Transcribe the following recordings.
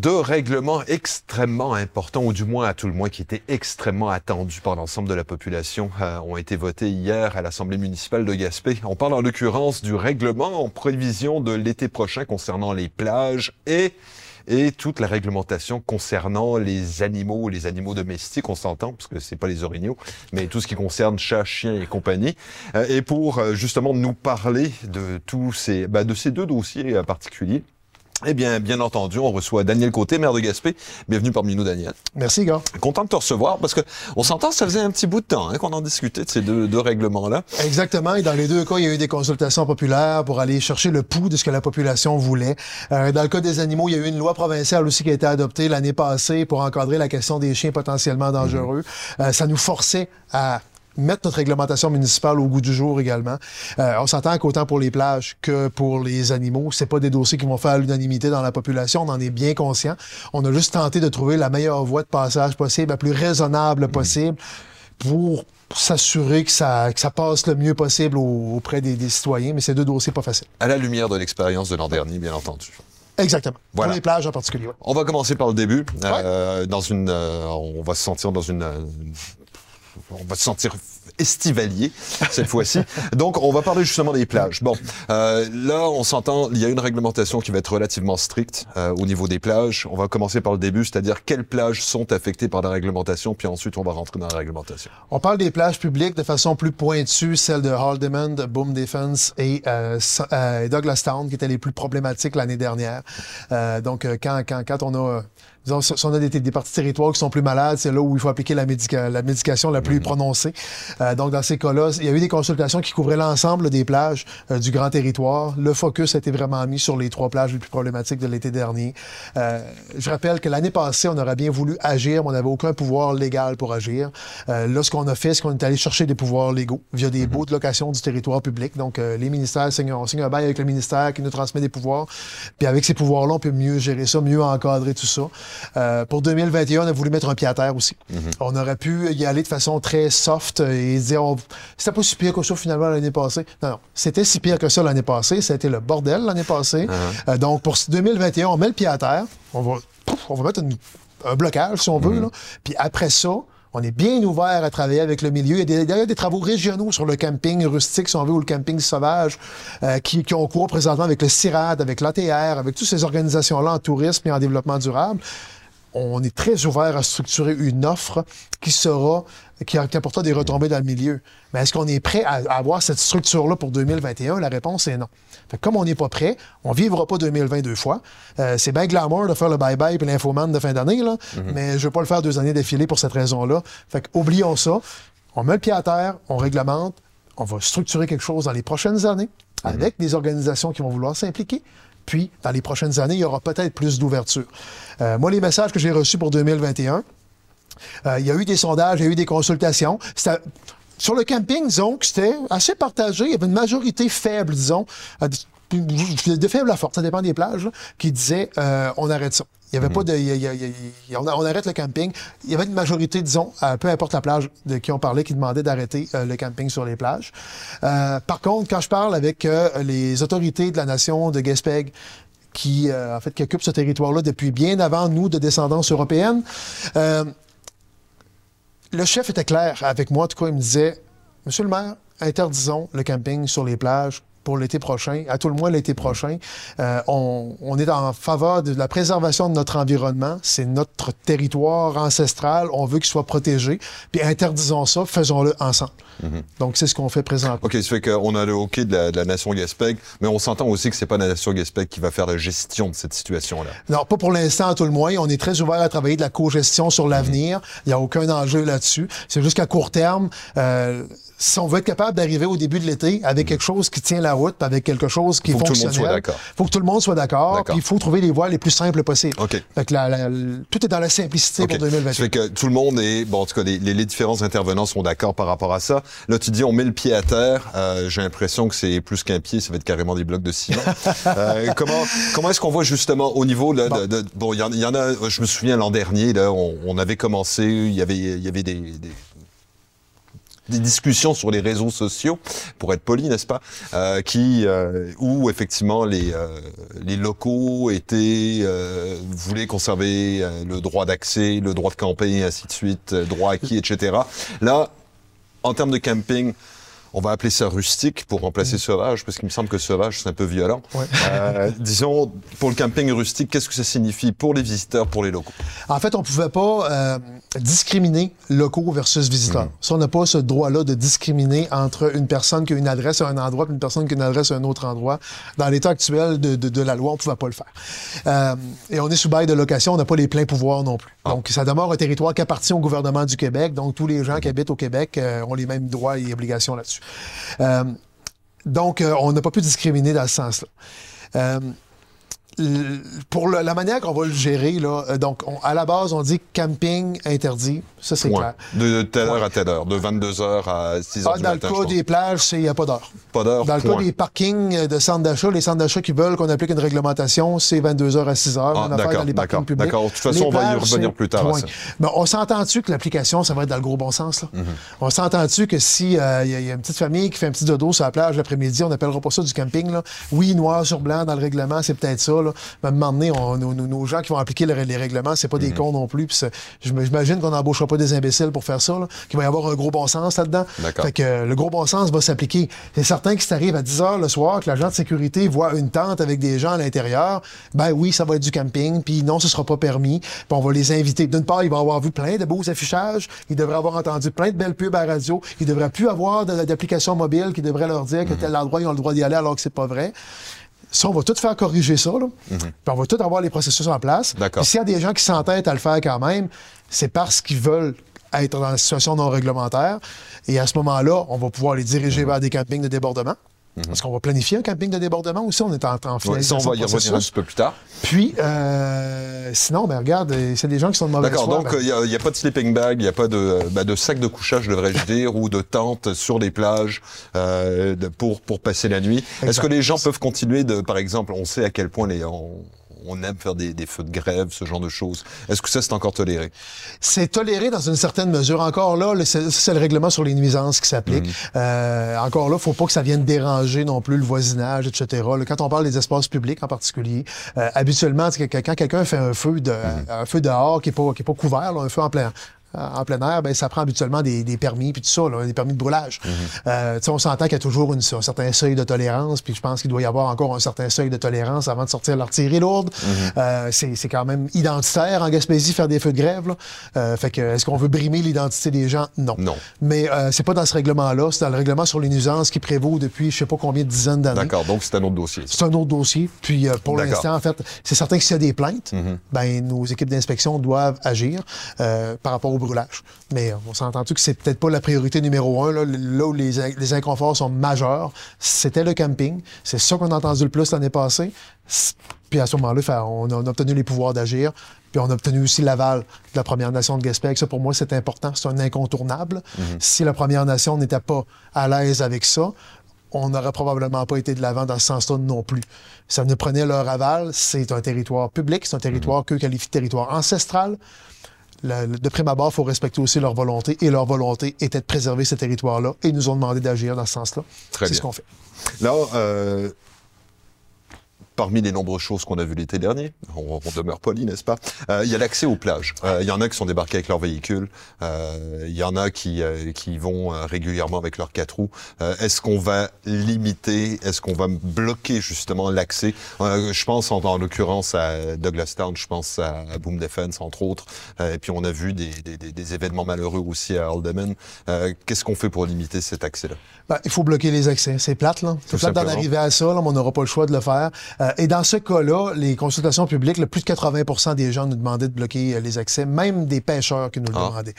Deux règlements extrêmement importants, ou du moins à tout le moins qui étaient extrêmement attendus par l'ensemble de la population, euh, ont été votés hier à l'Assemblée municipale de Gaspé. On parle en l'occurrence du règlement en prévision de l'été prochain concernant les plages et et toute la réglementation concernant les animaux, les animaux domestiques, on s'entend, parce que c'est pas les orignaux, mais tout ce qui concerne chats, chiens et compagnie. Euh, et pour euh, justement nous parler de tous ces, bah, de ces deux dossiers particuliers, eh bien, bien entendu, on reçoit Daniel Côté, maire de Gaspé. Bienvenue parmi nous, Daniel. Merci, gars. Content de te recevoir parce que on s'entend, ça faisait un petit bout de temps hein, qu'on en discutait de ces deux, deux règlements-là. Exactement. Et dans les deux cas, il y a eu des consultations populaires pour aller chercher le pouls de ce que la population voulait. Euh, dans le cas des animaux, il y a eu une loi provinciale aussi qui a été adoptée l'année passée pour encadrer la question des chiens potentiellement dangereux. Mhm. Euh, ça nous forçait à mettre notre réglementation municipale au goût du jour également. Euh, on s'entend qu'autant pour les plages que pour les animaux, c'est pas des dossiers qui vont faire l'unanimité dans la population. On en est bien conscient. On a juste tenté de trouver la meilleure voie de passage possible, la plus raisonnable possible pour s'assurer que ça, que ça passe le mieux possible auprès des, citoyens. Mais c'est deux dossiers pas faciles. À la lumière de l'expérience de l'an dernier, bien entendu. Exactement. Pour les plages en particulier. On va commencer par le début. Euh, dans une, euh, on va se sentir dans une on va se sentir estivalier cette fois-ci. Donc, on va parler justement des plages. Bon, euh, là, on s'entend, il y a une réglementation qui va être relativement stricte euh, au niveau des plages. On va commencer par le début, c'est-à-dire quelles plages sont affectées par la réglementation, puis ensuite, on va rentrer dans la réglementation. On parle des plages publiques de façon plus pointue, celles de Haldimand, Boom Defense et euh, euh, Douglas Town, qui étaient les plus problématiques l'année dernière. Euh, donc, quand, quand, quand on a Disons, si on a des, des, parties territoires qui sont plus malades, c'est là où il faut appliquer la, la médication la plus mhm. prononcée. Euh, donc, dans ces cas-là, il y a eu des consultations qui couvraient l'ensemble des plages euh, du grand territoire. Le focus a été vraiment mis sur les trois plages les plus problématiques de l'été dernier. Euh, je rappelle que l'année passée, on aurait bien voulu agir, mais on n'avait aucun pouvoir légal pour agir. Euh, là, ce qu'on a fait, c'est qu'on est allé chercher des pouvoirs légaux via des baux de location du territoire public. Donc, euh, les ministères signent, on signe un bail avec le ministère qui nous transmet des pouvoirs. Puis avec ces pouvoirs-là, on peut mieux gérer ça, mieux encadrer tout ça. Euh, pour 2021, on a voulu mettre un pied à terre aussi. Mhm. On aurait pu y aller de façon très soft et dire c'était pas si pire que ça finalement l'année passée. Non, non, c'était si pire que ça l'année passée. Ça a été le bordel l'année passée. Uh-huh. Euh, donc pour 2021, on met le pied à terre. On va, on va mettre un blocage si on veut. Mhm. Là. Puis après ça, on est bien ouvert à travailler avec le milieu. Il y a d'ailleurs des, travaux régionaux sur le camping rustique, si on veut, ou le camping sauvage, euh, qui, qui, ont cours présentement avec le CIRAD, avec l'ATR, avec toutes ces organisations-là en tourisme et en développement durable on est très ouvert à structurer une offre qui sera, qui, apportera des retombées dans le milieu. Mais est-ce qu'on est prêt à, avoir cette structure-là pour 2021? La réponse est non. comme on n'est pas prêt, on vivra pas 2020 deux fois. Euh, c'est bien glamour de faire le bye-bye et l'infoman de fin d'année, là, mm-hmm. mais je veux pas le faire deux années d'affilée pour cette raison-là. Fait oublions ça. On met le pied à terre, on réglemente, on va structurer quelque chose dans les prochaines années avec des organisations qui vont vouloir s'impliquer. Puis, dans les prochaines années, il y aura peut-être plus d'ouverture. Euh, moi, les messages que j'ai reçus pour 2021, euh, il y a eu des sondages, il y a eu des consultations. Sur le camping, disons que c'était assez partagé. Il y avait une majorité faible, disons, euh, de faible à forte, ça dépend des plages, qui disait on arrête ça. Il y avait pas de. on, arrête le camping. Il y avait une majorité, disons, peu importe la plage de qui on parlait, qui demandait d'arrêter le camping sur les plages. par contre, quand je parle avec les autorités de la nation de Gaspeg, qui, euh, en fait, qui occupe ce territoire-là depuis bien avant nous de descendance européenne. Euh, le chef était clair avec moi, en tout cas, il me disait Monsieur le maire, interdisons le camping sur les plages pour l'été prochain, à tout le moins l'été prochain. Euh, on, on, est en faveur de la préservation de notre environnement. C'est notre territoire ancestral. On veut qu'il soit protégé. Puis interdisons ça, faisons-le ensemble. Mhm. Donc, c'est ce qu'on fait présentement. OK, ça fait qu'on a le hockey de la, de la nation Gaspeg, mais on s'entend aussi que c'est pas la nation Gaspeg qui va faire la gestion de cette situation-là. Non, pas pour l'instant, à tout le moins. On est très ouvert à travailler de la co-gestion sur l'avenir. Mhm. Il n'y a aucun enjeu là-dessus. C'est juste qu'à court terme, euh, si on veut être capable d'arriver au début de l'été avec quelque chose qui tient la route, avec quelque chose qui est fonctionnel, il faut que tout le monde soit d'accord. Puis il faut trouver les voies les plus simples possibles. Fait que tout est dans la simplicité pour 2021. Ça fait que tout le monde est, bon, en tout cas, les, les différents intervenants sont d'accord par rapport à ça. Là, tu dis, on met le pied à terre. Euh, J'ai l'impression que c'est plus qu'un pied, ça va être carrément des blocs de ciment. euh, comment comment est-ce qu'on voit justement au niveau là, bon. de, bon, il y, y, en a. Je me souviens l'an dernier, là, on, on, avait commencé, il y avait il y avait des, des discussions sur les réseaux sociaux, pour être poli, n'est-ce pas, euh, qui euh, où effectivement les les locaux étaient voulaient conserver le droit d'accès, le droit de camper, ainsi de suite, droit acquis, etc. Là, en termes de camping, on va appeler ça rustique pour remplacer mm. sauvage, parce qu'il me semble que sauvage, c'est un peu violent. Euh, disons, pour le camping rustique, qu'est-ce que ça signifie pour les visiteurs, pour les locaux? En fait, on pouvait pas euh, discriminer locaux versus visiteurs. Mm. Ça, on n'a pas ce droit-là de discriminer entre une personne qui a une adresse à un endroit et une personne qui a une adresse à un autre endroit. Dans l'état actuel de, la loi, on pouvait pas le faire. Euh, et on est sous bail de location, on n'a pas les pleins pouvoirs non plus. Ah. Donc, ça demeure un territoire qui appartient au gouvernement du Québec. Donc, tous les gens qui habitent au Québec ont les mêmes droits et obligations là-dessus. Euh, donc, euh, on n'a pas pu discriminer dans ce sens-là. Euh, pour la manière qu'on va le gérer, là, euh, donc à la base, on dit camping interdit. Ça, c'est clair. De, telle heure à telle heure, de 22h à 6h ah, du dans matin. Dans le cas des plages, il n'y a pas d'heure. Pas d'heure. Dans le cas des parkings de centres d'achat, les centres d'achat qui veulent qu'on applique une réglementation, c'est 22h à 6h. Ah, d'accord, d'accord. D'accord. De toute façon, on va y revenir plus tard. Mais on s'entend-tu que l'application, ça va être dans le gros bon sens? Là? Mm-hmm. On s'entend-tu que si euh, il y, a une petite famille qui fait un petit dodo sur la plage l'après-midi, on n'appellera pas ça du camping? Là? Oui, noir sur blanc dans le règlement, c'est peut-être ça. Là. Mais nos, gens qui vont appliquer les, règlements, c'est pas des mhm. cons non plus. J'imagine qu'on n'embauchera pas des imbéciles pour faire ça, qu'il va y avoir un gros bon sens là-dedans. Fait que le gros bon sens va s'appliquer. C'est certain que si arrive à 10 h le soir, que l'agent de sécurité voit une tente avec des gens à l'intérieur, ben oui, ça va être du camping, puis non, ce sera pas permis. Puis on va les inviter. D'une part, ils vont avoir vu plein de beaux affichages, ils devraient avoir entendu plein de belles pubs à la radio, ils devraient plus avoir d'application mobile qui devrait leur dire que mhm. tel endroit, ils ont le droit d'y aller alors que c'est pas vrai. Ça, on va tout faire corriger ça, là. Mhm. Puis on va tout avoir les processus en place. Puis s'il y a des gens qui s'entêtent à le faire quand même, c'est parce qu'ils veulent être dans la situation non réglementaire. Et à ce moment-là, on va pouvoir les diriger mhm. vers des campings de débordement. Mhm. Est-ce qu'on va planifier un camping de débordement aussi? On est en, train de ça, on va y revenir un petit peu plus tard. Puis, euh, sinon, ben, regarde, c'est des gens qui sont de mauvaise D'accord, donc il ben n'y a, pas de sleeping bag, il n'y a pas de, ben, de sac de couchage, devrais-je dire, ou de tente sur les plages euh, pour, pour passer la nuit. Est-ce que les gens peuvent continuer de, par exemple, on sait à quel point les, on aime faire des, feux de grève, ce genre de choses. Est-ce que ça, c'est encore toléré? C'est toléré dans une certaine mesure. Encore là, c'est le règlement sur les nuisances qui s'applique. Mhm. Euh, encore là, faut pas que ça vienne déranger non plus le voisinage, etc. quand on parle des espaces publics en particulier, euh, habituellement, quand quelqu'un fait un feu de, mhm. un feu dehors qui est pas, qui est pas couvert, un feu en plein, en plein air, ben, ça prend habituellement des, permis puis tout ça, des permis de brûlage. Mhm. Euh, on s'entend qu'il y a toujours une, un certain seuil de tolérance, puis je pense qu'il doit y avoir encore un certain seuil de tolérance avant de sortir l'artillerie lourde. Mhm. euh, c'est quand même identitaire en Gaspésie faire des feux de grève. Là. Euh, fait que est-ce qu'on veut brimer l'identité des gens? Non. Non. Mais euh, c'est pas dans ce règlement-là, c'est dans le règlement sur les nuisances qui prévaut depuis je sais pas combien de dizaines d'années. D'accord, donc c'est un autre dossier. C'est un autre dossier. Puis pour l'instant, en fait, c'est certain que s'il y a des plaintes, mhm. ben nos équipes d'inspection doivent agir par rapport au brûlage. Mais on s'entend-tu que c'est peut-être pas la priorité numéro un, là, où les, inconforts sont majeurs, c'était le camping. C'est ça qu'on a entendu le plus l'année passée. Puis à ce moment-là, on a obtenu les pouvoirs d'agir. Puis on a obtenu aussi l'aval de la Première Nation de Gaspé. Ça, pour moi, c'est important. C'est un incontournable. Mm-hmm. Si la Première Nation n'était pas à l'aise avec ça, on n'aurait probablement pas été de l'avant dans ce sens-là non plus. Ça ne prenait leur aval. C'est un territoire public, c'est un territoire mm-hmm. qu'eux qualifient de territoire ancestral de prime abord, il faut respecter aussi leur volonté. Et leur volonté était de préserver ce territoire-là. Et ils nous ont demandé d'agir dans ce sens-là. C'est ce qu'on fait. Là, euh, parmi les nombreuses choses qu'on a vues l'été dernier, on, demeure poli, n'est-ce pas euh, Il y a l'accès aux plages. Euh, il y en a qui sont débarqués avec leur véhicule. Euh, il y en a qui, qui vont régulièrement avec leurs quatre roues. Est-ce qu'on va limiter Est-ce qu'on va bloquer justement l'accès? Je pense en, l'occurrence à Douglas Town, je pense à, Boom Defense entre autres. et puis on a vu des, des, des événements malheureux aussi à Alderman. Qu'est-ce qu'on fait pour limiter cet accès-là? Ben, Il faut bloquer les accès. C'est plate, là. C'est plate d'en arriver à ça, là, mais on n'aura pas le choix de le faire. Euh, et dans ce cas-là, les consultations publiques, le plus de 80% des gens nous demandaient de bloquer euh, les accès, même des pêcheurs qui nous le ah. demandaient.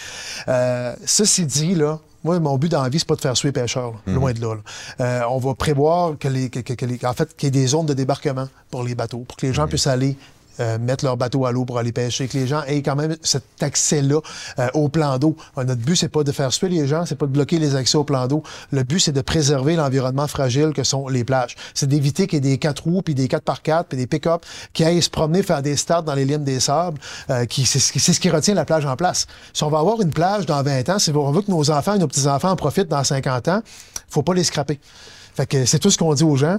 Euh, ceci dit, là, moi, mon but dans la vie, c'est pas de faire suer les pêcheurs, mhm. loin de là. Euh, on va prévoir que les, que, que, en fait, qu'il y ait des zones de débarquement pour les bateaux, pour que les gens mhm. puissent aller euh, mettre leur bateau à l'eau pour aller pêcher, que les gens aient quand même cet accès-là euh, au plan d'eau. Euh, notre but, c'est pas de faire suer les gens, c'est pas de bloquer les accès au plan d'eau. Le but, c'est de préserver l'environnement fragile que sont les plages. C'est d'éviter qu'il y ait des quatre roues, puis des 4 par 4 puis des pick-up qui aillent se promener, faire des starts dans les limes des sables. qui, c'est, ce qui retient la plage en place. Si on va avoir une plage dans 20 ans, si on veut que nos enfants et nos petits-enfants en profitent dans 50 ans, faut pas les scraper. Fait que c'est tout ce qu'on dit aux gens.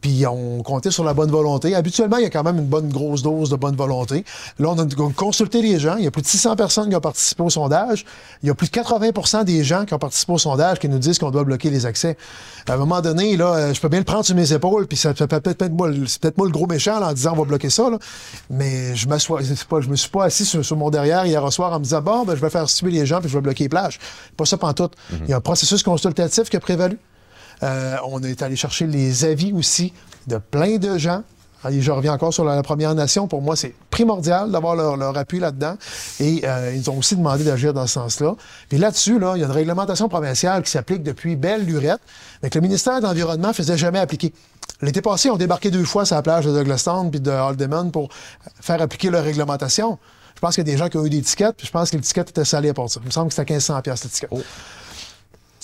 Puis on comptait sur la bonne volonté. Habituellement, il y a quand même une bonne grosse dose de bonne volonté. Là, on a consulté les gens. Il y a plus de 600 personnes qui ont participé au sondage. Il y a plus de 80% des gens qui ont participé au sondage qui nous disent qu'on doit bloquer les accès. À un moment donné, là, euh, je peux bien le prendre sur mes épaules, puis ça peut peut-être moi, c'est peut-être moi le gros méchant en disant on va bloquer ça. Là. Mais je m'assois, pas, je me suis pas assis sur, mon derrière hier soir en me disant bon, ben, je vais faire suivre les gens puis je vais bloquer les plages. Pas ça pantoute. tout. Il y a un processus consultatif qui a prévalu. Euh, on est allé chercher les avis aussi de plein de gens. je reviens encore sur la Première Nation. Pour moi, c'est primordial d'avoir leur, appui là-dedans. Et euh, ils ont aussi demandé d'agir dans ce sens-là. Puis là-dessus, là, il y a une réglementation provinciale qui s'applique depuis belle lurette, mais que le ministère de l'Environnement ne faisait jamais appliquer. L'été passé, on débarqué deux fois sur la plage de Douglastown puis de Haldeman pour faire appliquer leur réglementation. Je pense qu'il y a des gens qui ont eu des tickets, puis je pense que l'étiquette était salée pour ça. Il me semble que c'était 1500 l'étiquette. Oh.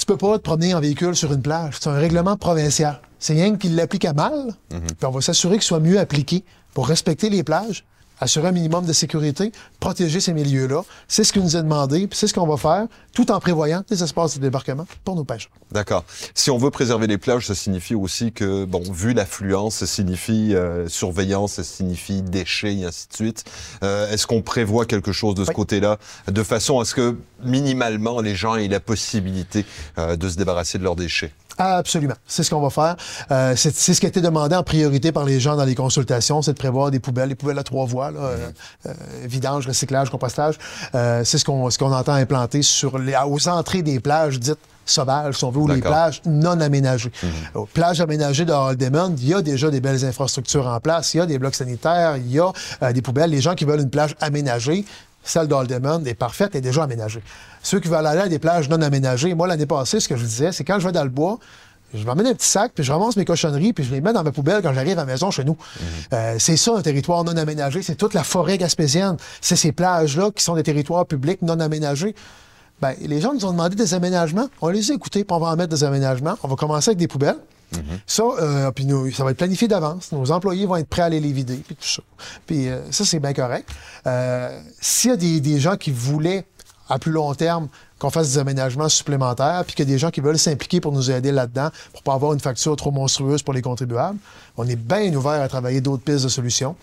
Tu peux pas te promener en véhicule sur une plage. C'est un règlement provincial. C'est rien qu'il l'applique à mal, mhm. puis on va s'assurer qu'il soit mieux appliqué pour respecter les plages, assurer un minimum de sécurité, protéger ces milieux-là. C'est ce qu'il nous a demandé, puis c'est ce qu'on va faire, tout en prévoyant des espaces de débarquement pour nos pêcheurs. D'accord. Si on veut préserver les plages, ça signifie aussi que, bon, vu l'affluence, ça signifie euh, surveillance, ça signifie déchets, et ainsi de suite. Euh, est-ce qu'on prévoit quelque chose de ce côté-là, de façon à ce que, minimalement, les gens aient la possibilité euh, de se débarrasser de leurs déchets? Absolument. C'est ce qu'on va faire. Euh, c'est ce qui a été demandé en priorité par les gens dans les consultations, c'est de prévoir des poubelles, des poubelles à trois voies, là, euh, euh, vidange, recyclage, compostage. c'est ce qu'on ce qu'on entend implanter sur les, aux entrées des plages dites sauvages, si on veut, ou les plages non aménagées. Mm plages aménagées de Haldeman, il y a déjà des belles infrastructures en place, il y a des blocs sanitaires, il y a des poubelles. Les gens qui veulent une plage aménagée, celle d'Haldeman est parfaite, est déjà aménagée. Ceux qui veulent aller à des plages non aménagées, moi, l'année passée, ce que je disais, c'est quand je vais dans le bois, je m'amène un petit sac, puis je ramasse mes cochonneries, puis je les mets dans ma poubelle quand j'arrive à la maison chez nous. Mhm. Euh, c'est ça, un territoire non aménagé. C'est toute la forêt gaspésienne. C'est ces plages-là qui sont des territoires publics non aménagés. Ben, les gens nous ont demandé des aménagements. On les a écoutés, puis on va en mettre des aménagements. On va commencer avec des poubelles. Mhm. Ça, euh, puis nous, ça va être planifié d'avance. Nos employés vont être prêts à aller les vider, puis tout ça. Puis euh, ça, c'est bien correct. S'il y a des, des gens qui voulaient à plus long terme qu'on fasse des aménagements supplémentaires, puis qu'il y a des gens qui veulent s'impliquer pour nous aider là-dedans, pour pas avoir une facture trop monstrueuse pour les contribuables. On est bien ouvert à travailler d'autres pistes de solutions.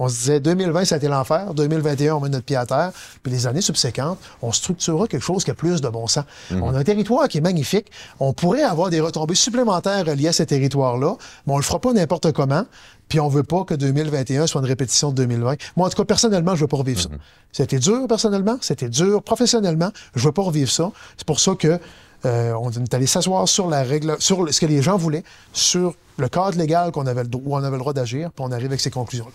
On se disait 2020, ça a été l'enfer. 2021, on met notre pied à terre. Puis les années subséquentes, on structurera quelque chose qui a plus de bon sens. Mhm. On a un territoire qui est magnifique. On pourrait avoir des retombées supplémentaires liées à ce territoire-là, mais on le fera pas n'importe comment. Puis on veut pas que 2021 soit une répétition de 2020. Moi, en tout cas, personnellement, je veux pas revivre ça. Mhm. C'était dur personnellement, c'était dur professionnellement. Je veux pas revivre ça. C'est pour ça que euh, on est allé s'asseoir sur la règle, sur ce que les gens voulaient, sur le cadre légal qu'on avait le droit, où on avait le droit d'agir, puis on arrive avec ces conclusions-là.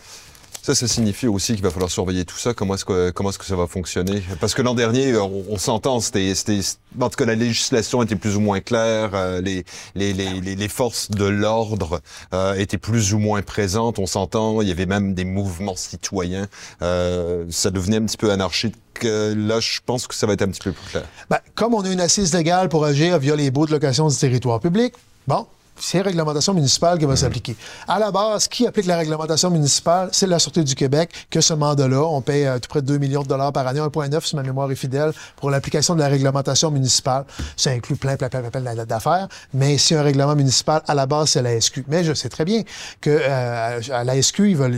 Ça, ça signifie aussi qu'il va falloir surveiller tout ça. Comment est-ce que, comment est-ce que ça va fonctionner? Parce que l'an dernier, on, s'entend, c'était, c'était, en tout cas, la législation était plus ou moins claire, euh, les, les, les, les, forces de l'ordre euh, étaient plus ou moins présentes, on s'entend, il y avait même des mouvements citoyens. Euh, ça devenait un petit peu anarchique là, je pense que ça va être un petit peu plus clair. Ben, comme on a une assise légale pour agir via les baux de location du territoire public, bon, c'est la réglementation municipale qui va s'appliquer. À la base, qui applique la réglementation municipale? C'est la Sûreté du Québec que ce mandat-là. On paye à tout près de 2 millions de dollars par année, 1,9 si ma mémoire est fidèle, pour l'application de la réglementation municipale. Ça inclut plein, plein, plein, plein d'affaires, mais si un règlement municipal, à la base, c'est la SQ. Mais je sais très bien que euh, à la SQ, ils veulent,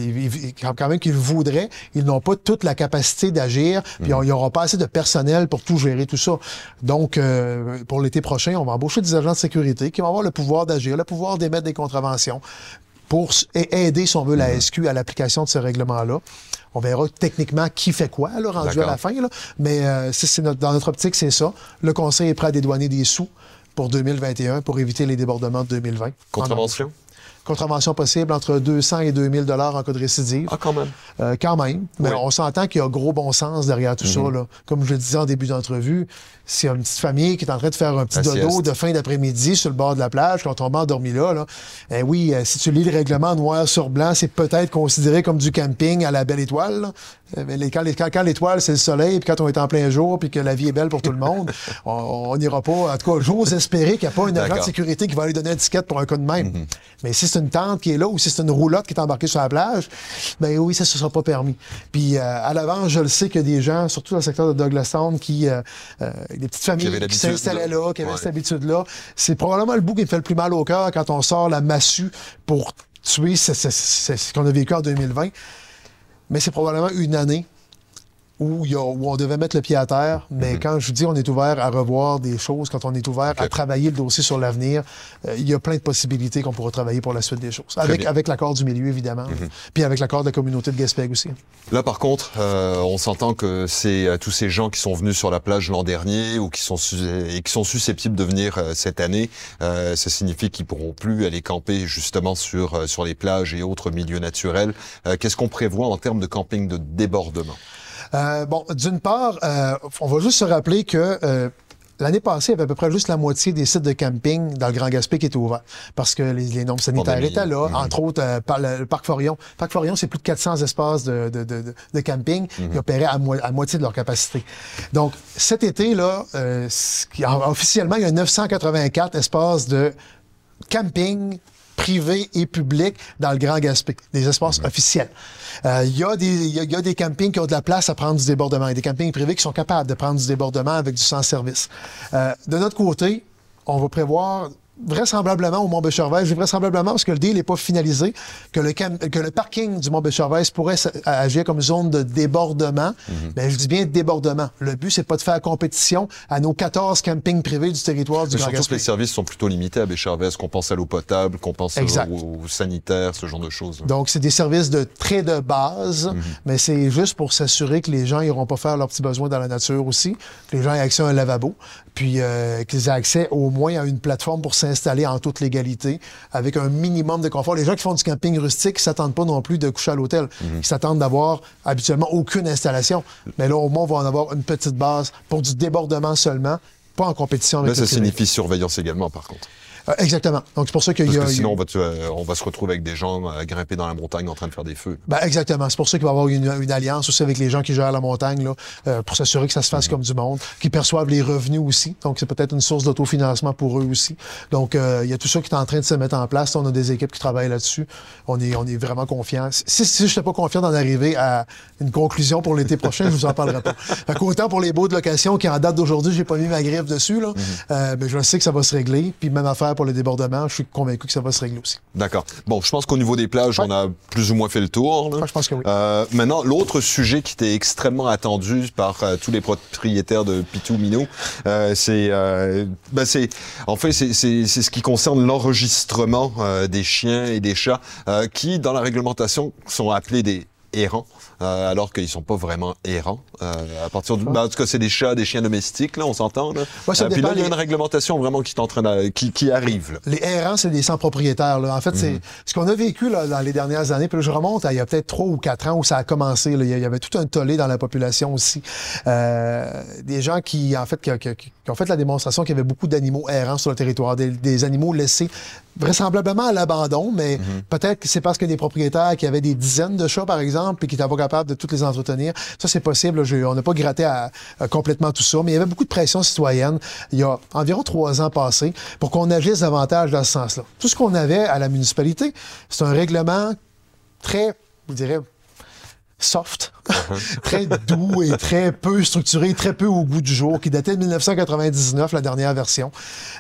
quand même qu'ils voudraient, ils n'ont pas toute la capacité d'agir, puis il n'y aura pas assez de personnel pour tout gérer, tout ça. Donc, euh, pour l'été prochain, on va embaucher des agents de sécurité qui vont avoir le pouvoir d'agir le pouvoir d'émettre des contraventions pour aider, si on veut, la mhm. SQ à l'application de ce règlement-là. On verra techniquement qui fait quoi, là, rendu à la fin. Mais euh, c'est dans notre optique, c'est ça. Le Conseil est prêt à dédouaner des sous pour 2021 pour éviter les débordements de 2020. Contravention? Contravention possible entre 200 et 2000 dollars en cas de récidive. Ah, quand même. Euh, quand même. Mais on s'entend qu'il y a gros bon sens derrière tout ça. Là. Comme je le disais en début d'entrevue, c'est une petite famille qui est en train de faire un petit dodo de fin d'après-midi sur le bord de la plage quand on va endormi là. là. Eh oui, euh, si tu lis le règlement noir sur blanc, c'est peut-être considéré comme du camping à la belle étoile. Là. Mais les, quand, quand, l'étoile, c'est le soleil, puis quand on est en plein jour, puis que la vie est belle pour tout le monde, on n'ira pas. En tout cas, j'ose espérer qu'il n'y a pas une agent de sécurité qui va lui donner un ticket pour un cas de même. Mm-hmm. Mais si c'est une tente qui est là ou si c'est une roulotte qui est embarquée sur la plage, ben oui, ça ne sera pas permis. Puis euh, à l'avance, je le sais qu'il y a des gens, surtout dans le secteur de Douglas Town, qui, euh, des petites familles qui s'installaient là, qui avaient cette habitude-là. C'est probablement le bout qui me fait le plus mal au cœur quand on sort la massue pour tuer ce qu'on a vécu en 2020 mais c'est probablement une année où, on devait mettre le pied à terre. Mais mhm. quand je dis on est ouvert à revoir des choses, quand on est ouvert à travailler le dossier sur l'avenir, euh, il y a plein de possibilités qu'on pourra travailler pour la suite des choses. Avec, avec l'accord du milieu, évidemment. Mhm. Puis avec l'accord de la communauté de Gaspé aussi. Là, par contre, euh, on s'entend que c'est euh, tous ces gens qui sont venus sur la plage l'an dernier ou qui sont, et qui sont susceptibles de venir cette année, ça signifie qu'ils pourront plus aller camper justement sur, sur les plages et autres milieux naturels. Qu'est-ce qu'on prévoit en termes de camping de débordement? Euh, bon, d'une part, euh, on va juste se rappeler que euh, L'année passée, il y avait à peu près juste la moitié des sites de camping dans le Grand Gaspé qui étaient ouverts parce que les, les normes sanitaires étaient là, entre autres par le, Parc Forion. Le Parc Forion, c'est plus de 400 espaces de, de, de, de camping qui mhm. opéraient à, à, moitié de leur capacité. Donc, cet été, là, officiellement, il y a 984 espaces de camping privé et public dans le Grand Gaspé, des espaces officiels. Euh, il y, a des, y, a des campings qui ont de la place à prendre du débordement. Il y a des campings privés qui sont capables de prendre du débordement avec du sans-service. Euh, de notre côté, on va prévoir vraisemblablement au mont béchervaise vraisemblablement parce que le deal n'est pas finalisé, que le, que le parking du mont béchervaise pourrait agir comme zone de débordement. Mais ben, je dis bien débordement. Le but, c'est pas de faire compétition à nos 14 campings privés du territoire du Grand Gaspé. les services sont plutôt limités à Béchervaise, qu'on pense à l'eau potable, qu'on pense aux, sanitaires, ce genre de choses. Donc, c'est des services de très de base, mhm. mais c'est juste pour s'assurer que les gens n'iront pas faire leurs petits besoins dans la nature aussi, que les gens aient accès à un lavabo, puis euh, qu'ils aient accès au moins à une plateforme pour s'installer en toute légalité, avec un minimum de confort. Les gens qui font du camping rustique ne s'attendent pas non plus de coucher à l'hôtel. Mhm. Ils s'attendent d'avoir habituellement aucune installation. Mais là, au moins, on va en avoir une petite base pour du débordement seulement, pas en compétition avec Là, ça signifie surveillance également, par contre. Euh, exactement. Donc, c'est pour ça qu'il y a... Que sinon, on va, euh, on va, se retrouver avec des gens à grimper dans la montagne en train de faire des feux. Ben, exactement. C'est pour ça qu'il va y avoir une, une, alliance aussi avec les gens qui gèrent la montagne, là, euh, pour s'assurer que ça se fasse mhm. comme du monde, qu'ils perçoivent les revenus aussi. Donc, c'est peut-être une source d'autofinancement pour eux aussi. Donc, il y a tout ça qui est en train de se mettre en place. On a des équipes qui travaillent là-dessus. On est, on est vraiment confiants. Si, si je n'étais pas confiant d'en arriver à une conclusion pour l'été prochain, je vous en parlerai pas. Fait autant pour les beaux de location qui, en date d'aujourd'hui, j'ai pas mis ma griffe dessus, là, mhm. mais je sais que ça va se régler. Puis même affaire pour le débordement je suis convaincu que ça va se régler aussi. D'accord. Bon, je pense qu'au niveau des plages, on a plus ou moins fait le tour. je pense que oui. Euh, maintenant, l'autre sujet qui était extrêmement attendu par euh, tous les propriétaires de Pitou Minou, euh, c'est, ben c'est, en fait, c'est ce qui concerne l'enregistrement des chiens et des chats, qui, dans la réglementation, sont appelés des errants. Euh, alors qu'ils sont pas vraiment errants. Euh, à partir du, bah, en tout cas, c'est des chats, des chiens domestiques, là, on s'entend. Là. Euh, puis là, il y a une réglementation vraiment qui est en train qui, qui arrive. Les errants, c'est des sans propriétaires. Là. En fait, c'est mhm. ce qu'on a vécu là, dans les dernières années. Puis je remonte à il y a peut-être trois ou quatre ans où ça a commencé. Là. Il y avait tout un tollé dans la population aussi. des gens qui, en fait, qui, qui, ont fait la démonstration qu'il y avait beaucoup d'animaux errants sur le territoire, des, des animaux laissés vraisemblablement à l'abandon, mais mhm. peut-être que c'est parce que des propriétaires qui avaient des dizaines de chats, par exemple, et qui n'étaient pas capables de toutes les entretenir. Ça, c'est possible. on n'a pas gratté complètement tout ça, mais il y avait beaucoup de pression citoyenne il y a environ trois ans passés pour qu'on agisse davantage dans ce sens-là. Tout ce qu'on avait à la municipalité, c'est un règlement très, je dirais, soft, très doux et très peu structuré, très peu au goût du jour, qui datait de 1999, la dernière version,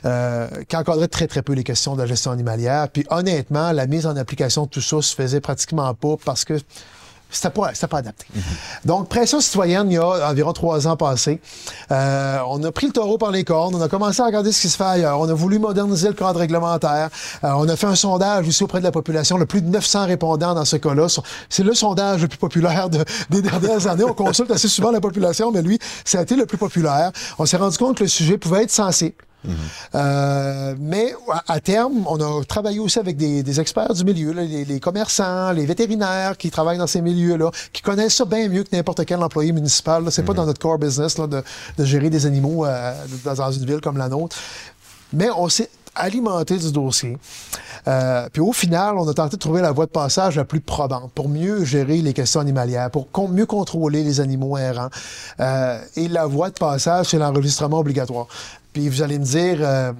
euh, qui encadrait très très peu les questions de la gestion animalière. Puis honnêtement, la mise en application de tout ça se faisait pratiquement pas parce que c'était pas, pas adapté. Donc, pression citoyenne, il y a environ trois ans passés. Euh, on a pris le taureau par les cornes, on a commencé à regarder ce qui se fait ailleurs, on a voulu moderniser le cadre réglementaire, euh, on a fait un sondage aussi auprès de la population, le plus de 900 répondants dans ce cas-là. C'est le sondage le plus populaire des dernières années. On consulte assez souvent la population, mais lui, ça a été le plus populaire. On s'est rendu compte que le sujet pouvait être sensible Euh, mais à, terme, on a travaillé aussi avec des, experts du milieu, les, commerçants, les vétérinaires qui travaillent dans ces milieux-là, qui connaissent ça bien mieux que n'importe quel employé municipal. C'est pas dans notre core business de, gérer des animaux euh, dans une ville comme la nôtre. Mais on s'est alimenté du dossier. Euh, puis au final, on a tenté de trouver la voie de passage la plus probante pour mieux gérer les questions animalières, pour mieux contrôler les animaux errants. Euh, et la voie de passage, c'est l'enregistrement obligatoire. Puis vous allez me dire, euh,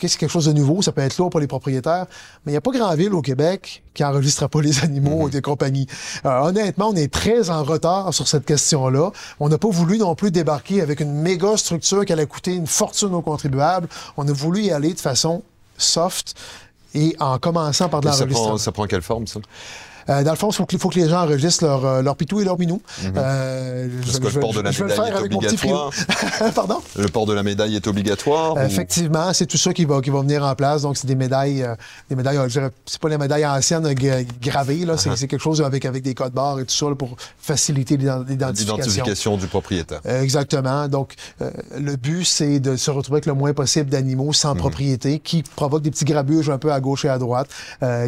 c'est quelque chose de nouveau, ça peut être lourd pour les propriétaires, mais il n'y a pas grand ville au Québec qui n'enregistre pas les animaux mm-hmm. des compagnies. Euh, honnêtement, on est très en retard sur cette question-là. On n'a pas voulu non plus débarquer avec une méga structure qui allait coûter une fortune aux contribuables. On a voulu y aller de façon soft et en commençant par de l'enregistrement. Ça, ça prend quelle forme, ça? Euh, dans le fond, il faut, faut, que les gens enregistrent leur, euh, leur pitou et leur minou. Mhm. euh, Parce que le port de la médaille est obligatoire. Pardon? Le port de la médaille est obligatoire? Effectivement, c'est tout ça qui va, qui va venir en place. Donc, c'est des médailles, euh, des médailles, c'est pas les médailles anciennes gravées, là. Uh-huh. C'est quelque chose avec, avec des codes barres et tout ça pour faciliter l'identification. L'identification du propriétaire. exactement. Donc, le but, c'est de se retrouver avec le moins possible d'animaux sans mhm. propriété qui provoquent des petits grabuges un peu à gauche et à droite,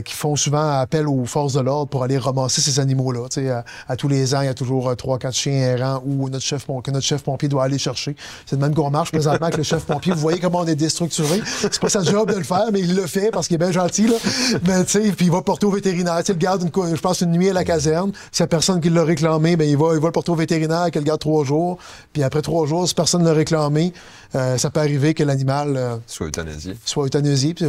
qui font souvent appel aux forces de l'ordre pour aller ramasser ces animaux-là. À, à, tous les ans, il y a toujours euh, trois, quatre chiens errants où notre chef, que notre chef pompier doit aller chercher. C'est de même qu'on marche présentement avec le chef pompier. Vous voyez comment on est déstructuré. C'est pas sa job de le faire, mais il le fait parce qu'il est bien gentil. Là. Puis il va porter au vétérinaire. T'sais, il garde, une, je pense, une nuit à la caserne. Si a personne qui l'a réclamé, ben, il, va, il va le porter au vétérinaire, qu'il garde trois jours. Puis après trois jours, si personne ne l'a réclamé, euh, ça peut arriver que l'animal euh, soit euthanasié. Soit euthanasié. Puis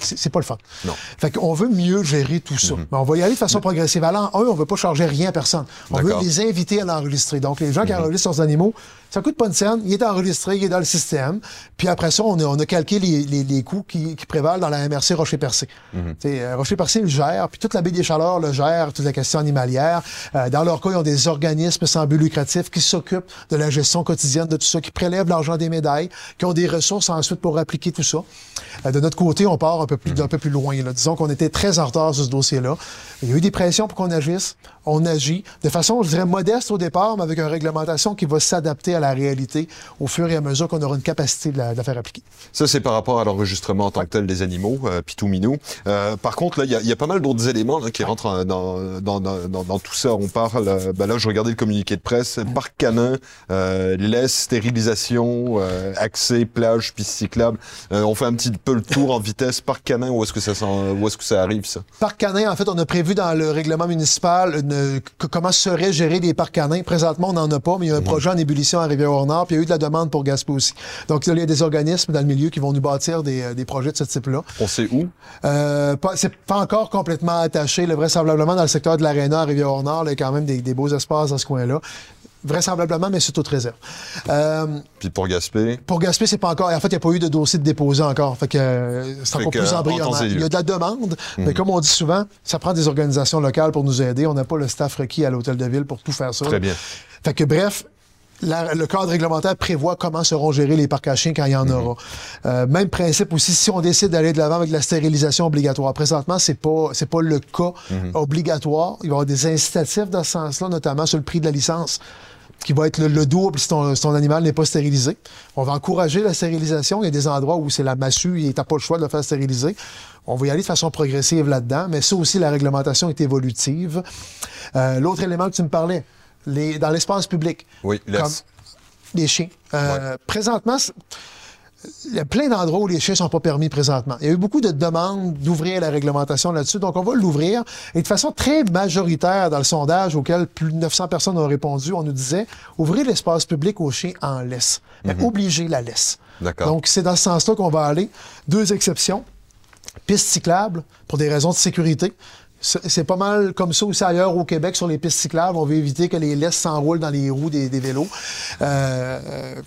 c'est pas le fun. Non. Fait qu'on veut mieux gérer tout ça. Mm-hmm. on va y aller de façon progressive. Alors, un, on veut pas changer rien à personne. On veut les inviter à l'enregistrer. Donc, les gens qui mm-hmm. enregistrent leurs animaux, ça coûte pas une scène, il est enregistré, il est dans le système. Puis après ça, on a, on a calqué les, les, les coûts qui, qui, prévalent dans la MRC Rocher-Percé. Mm Rocher-Percé le gère, puis toute la baie des Chaleurs le gère, toute la question animalière. Euh, dans leur cas, ils ont des organismes sans but lucratif qui s'occupent de la gestion quotidienne de tout ça, qui prélèvent l'argent des médailles, qui ont des ressources ensuite pour appliquer tout ça. Euh, de notre côté, on part un peu plus, d'un peu plus loin. Là. Disons qu'on était très en retard sur ce dossier-là. Il y a eu des pressions pour qu'on agisse. On agit de façon, je dirais, modeste au départ, mais avec une réglementation qui va s'adapter à la réalité au fur et à mesure qu'on aura une capacité de la, faire appliquer. Ça, c'est par rapport à l'enregistrement en tant que tel des animaux, euh, pitou minou. Euh, par contre, là, il y, a pas mal d'autres éléments qui rentrent euh, dans, dans, dans, dans, tout ça. On parle, euh, ben là, je regardais le communiqué de presse, mm. parc canin, euh, laisse, stérilisation, accès, plage, piste cyclable. on fait un petit peu le tour en vitesse. Parc canin, où est-ce que ça, où est-ce que ça arrive, ça? Parc canin, en fait, on a prévu dans le règlement municipal une, comment seraient gérés les parcs canins. Présentement, on n'en a pas, mais il y a un projet en ébullition à Rivière-au-Nord, puis il y a eu de la demande pour Gaspé aussi. Donc, il y a des organismes dans le milieu qui vont nous bâtir des, euh, des projets de ce type-là. On sait où? Euh, c'est pas encore complètement attaché. Le vraisemblablement, dans le secteur de l'Arena à Rivière-au-Nord, il y a quand même des, des beaux espaces dans ce coin-là vraisemblablement, mais c'est toute réserve. Euh, Puis pour Gaspé? Pour Gaspé, c'est pas encore. En fait, il n'y a pas eu de dossier de déposé encore. Fait que euh, c'est encore plus embryonnaire. Il y a de la demande, mais mhm. comme on dit souvent, ça prend des organisations locales pour nous aider. On n'a pas le staff requis à l'hôtel de ville pour tout faire ça. Très bien. Fait que bref, le cadre réglementaire prévoit comment seront gérés les parcs à chiens quand il y en mhm. aura. Euh, même principe aussi, si on décide d'aller de l'avant avec la stérilisation obligatoire. Présentement, c'est pas c'est pas le cas mhm. obligatoire. Il va y avoir des incitatifs dans ce sens-là, notamment sur le prix de la licence qui va être le, double si ton, animal n'est pas stérilisé. On va encourager la stérilisation. Il y a des endroits où c'est la massue et tu n'as pas le choix de le faire stériliser. On va y aller de façon progressive là-dedans, mais ça aussi, la réglementation est évolutive. Euh, l'autre élément que tu me parlais, les, dans l'espace public. Oui, comme les chiens. Euh, présentement, il y a plein d'endroits où les chiens sont pas permis présentement. Il y a eu beaucoup de demandes d'ouvrir la réglementation là-dessus, donc on va l'ouvrir. Et de façon très majoritaire dans le sondage auquel plus de 900 personnes ont répondu, on nous disait ouvrez l'espace public aux chiens en laisse, mais mm obligez la laisse. Donc c'est dans ce sens-là qu'on va aller. Deux exceptions piste cyclable pour des raisons de sécurité. C'est pas mal comme ça aussi ailleurs au Québec sur les pistes cyclables. On veut éviter que les laisses s'enroulent dans les roues des, vélos. Euh, euh,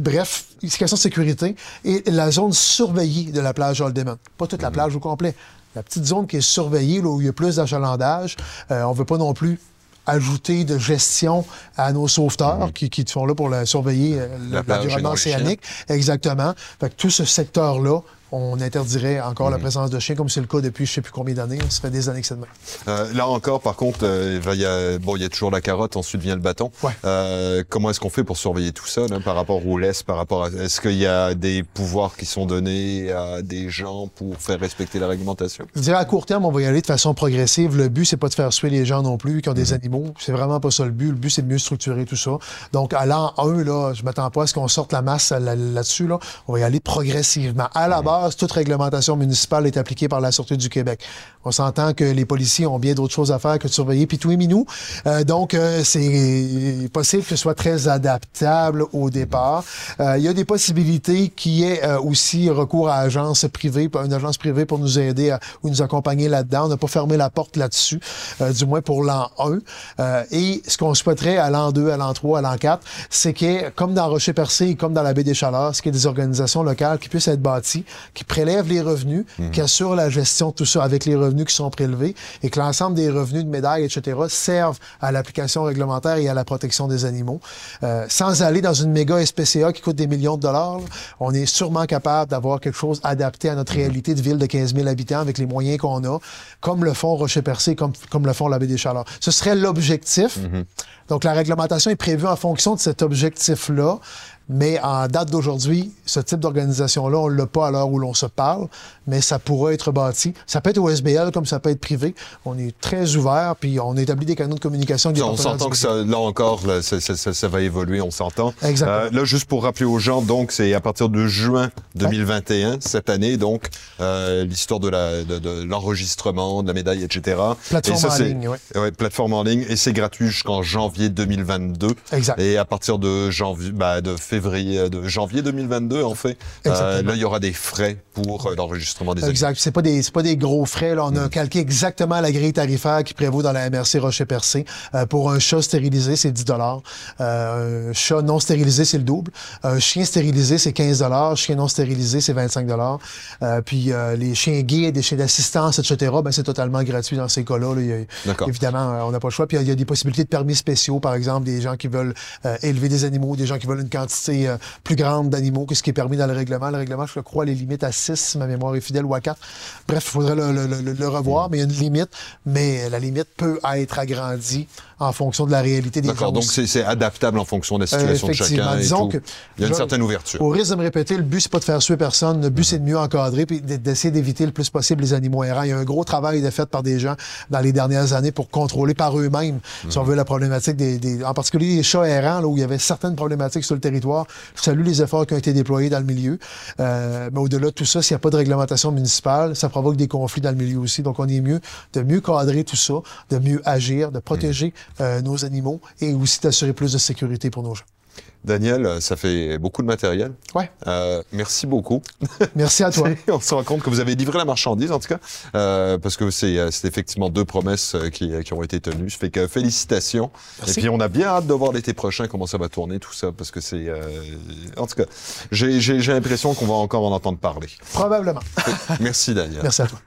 bref, c'est question de sécurité. Et la zone surveillée de la plage Holdeman. Pas toute la mhm. plage au complet. La petite zone qui est surveillée, là, où il y a plus d'achalandage. Euh, on veut pas non plus ajouter de gestion à nos sauveteurs mhm. qui, qui, sont là pour la, surveiller l'environnement océanique. Exactement. Fait que tout ce secteur-là on interdirait encore la présence de chiens, comme c'est le cas depuis je ne sais plus combien d'années. Ça fait des années que c'est de même. Euh, là encore, par contre, euh, il y a, bon, il y a toujours la carotte, ensuite vient le bâton. Ouais. Euh, comment est-ce qu'on fait pour surveiller tout ça là, par rapport au laisse, par rapport à est-ce qu'il y a des pouvoirs qui sont donnés à des gens pour faire respecter la réglementation? Je dirais à court terme, on va y aller de façon progressive. Le but, c'est pas de faire suer les gens non plus qui ont des animaux. C'est vraiment pas ça le but. Le but, c'est de mieux structurer tout ça. Donc, à l'an 1, là, je m'attends pas à ce qu'on sorte la masse là- là-dessus. Là. On va y aller progressivement. À la base, toute réglementation municipale est appliquée par la Sûreté du Québec. On s'entend que les policiers ont bien d'autres choses à faire que de surveiller puis tout et minou. Euh, donc, euh, c'est possible que ce soit très adaptable au départ. Euh, il y a des possibilités qui est euh, aussi recours à agence privée, une agence privée pour nous aider à- ou nous accompagner là-dedans. On n'a pas fermé la porte là-dessus, euh, du moins pour l'an 1. Euh, et ce qu'on souhaiterait à l'an 2, à l'an 3, à l'an 4, c'est ait, comme dans Rocher-Percé, comme dans la baie des Chaleurs, c'est qu'il y ait des organisations locales qui puissent être bâties, qui prélèvent les revenus, qui assurent la gestion de tout ça avec les revenus qui sont prélevés et que l'ensemble des revenus de médailles, etc., servent à l'application réglementaire et à la protection des animaux. Euh, sans aller dans une méga SPCA qui coûte des millions de dollars, là, on est sûrement capable d'avoir quelque chose adapté à notre réalité de ville de 15 000 habitants avec les moyens qu'on a, comme le font Rocher-Percé, comme, comme le font la baie des Chaleurs. Ce serait l'objectif. Donc, la réglementation est prévue en fonction de cet objectif-là. Mais en date d'aujourd'hui, ce type d'organisation-là, on ne l'a pas à l'heure où l'on se parle, mais ça pourrait être bâti. Ça peut être au SBL comme ça peut être privé. On est très ouvert, puis on établit des canaux de communication. avec On s'entend que ça, là encore, là, ça, ça- ça- ça va évoluer, on s'entend. Exactement. Euh, là, juste pour rappeler aux gens, donc, c'est à partir de juin 2021, cette année, donc, euh, l'histoire de la, de, de l'enregistrement, de la médaille, etc. Plateforme Et ça, en ligne, ouais. Ouais, plateforme en ligne, et c'est gratuit jusqu'en janvier 2022. Exact. Et à partir de janvier, bah, de février, de janvier 2022, en fait, euh, là, il y aura des frais pour euh, l'enregistrement des. Exact. C'est pas des pas des gros frais. Là. On Mm. a calqué exactement la grille tarifaire qui prévaut dans la MRC Rocher-Percé. Euh, pour un chat stérilisé, c'est 10 euh, Un chat non stérilisé, c'est le double. Un chien stérilisé, c'est 15 Chien non stérilisé, c'est 25 euh, Puis euh, les chiens guides, des chiens d'assistance, etc., ben, c'est totalement gratuit dans ces cas-là. là. Évidemment, euh, on n'a pas le choix. Puis il y y, a des possibilités de permis spéciaux, par exemple, des gens qui veulent euh, élever des animaux, des gens qui veulent une quantité euh, plus grande d'animaux que ce qui est permis dans le règlement. Le règlement, je crois, les limite à 6, si ma mémoire est fidèle, ou à 4. Bref, il faudrait le, le- le- le revoir, mais il y a une limite. Mais la limite peut être agrandie en fonction de la réalité des D'accord, donc c'est adaptable en fonction de la situation de Euh, effectivement. chacun. et Disons tout. que- Il y a une je- certaine ouverture. Au risque de me répéter, le but, c'est pas de faire suer personne. Le but, c'est de mieux encadrer puis d'essayer d'éviter le plus possible les animaux errants. Il y a un gros travail de fait par des gens dans les dernières années pour contrôler par eux-mêmes, si on veut, la problématique des, des- en particulier les chats errants, là, où il y avait certaines problématiques sur le territoire. Je salue les efforts qui ont été déployés dans le milieu. Euh, mais au-delà de tout ça, s'il n'y a pas de réglementation municipale, ça provoque des conflits dans le milieu aussi. Donc, on est mieux de mieux cadrer tout ça, de mieux agir, de protéger euh, nos animaux et aussi d'assurer plus de sécurité pour nos gens. Daniel, euh, ça fait beaucoup de matériel. Ouais. Euh, merci beaucoup. Merci à toi. On se rend compte que vous avez livré la marchandise, en tout cas, euh, parce que c'est euh, effectivement deux promesses euh, qui, qui ont été tenues. Ça fait que félicitations. Merci. Et puis on a bien hâte de voir l'été prochain comment ça va tourner tout ça, parce que c'est, euh, en tout cas, j'ai l'impression qu'on va encore en entendre parler. Probablement. Merci Daniel. Merci à toi.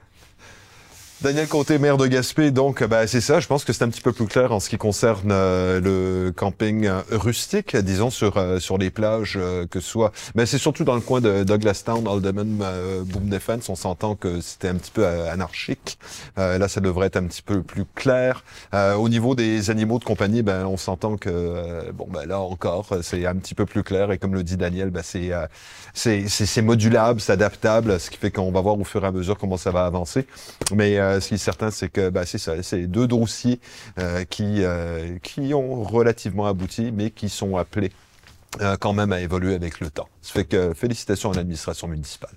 Daniel Côté, maire de Gaspé, donc bah, c'est ça, je pense que c'est un petit peu plus clair en ce qui concerne euh, le camping euh, rustique, disons, sur, euh, sur les plages, euh, que ce soit... Mais c'est surtout dans le coin de Douglastown, Alderman, euh, Boom Defense, on s'entend que c'était un petit peu anarchique. Là, ça devrait être un petit peu plus clair. Au niveau des animaux de compagnie, ben, on s'entend que, bon, ben, là encore, c'est un petit peu plus clair, et comme le dit Daniel, ben, c'est- c'est modulable, c'est adaptable, ce qui fait qu'on va voir au fur et à mesure comment ça va avancer. Mais euh, ce qui est certain, c'est que bah, c'est ça, deux dossiers euh, qui, euh, qui ont relativement abouti, mais qui sont appelés quand même à évoluer avec le temps. Fait que félicitations à l'administration municipale.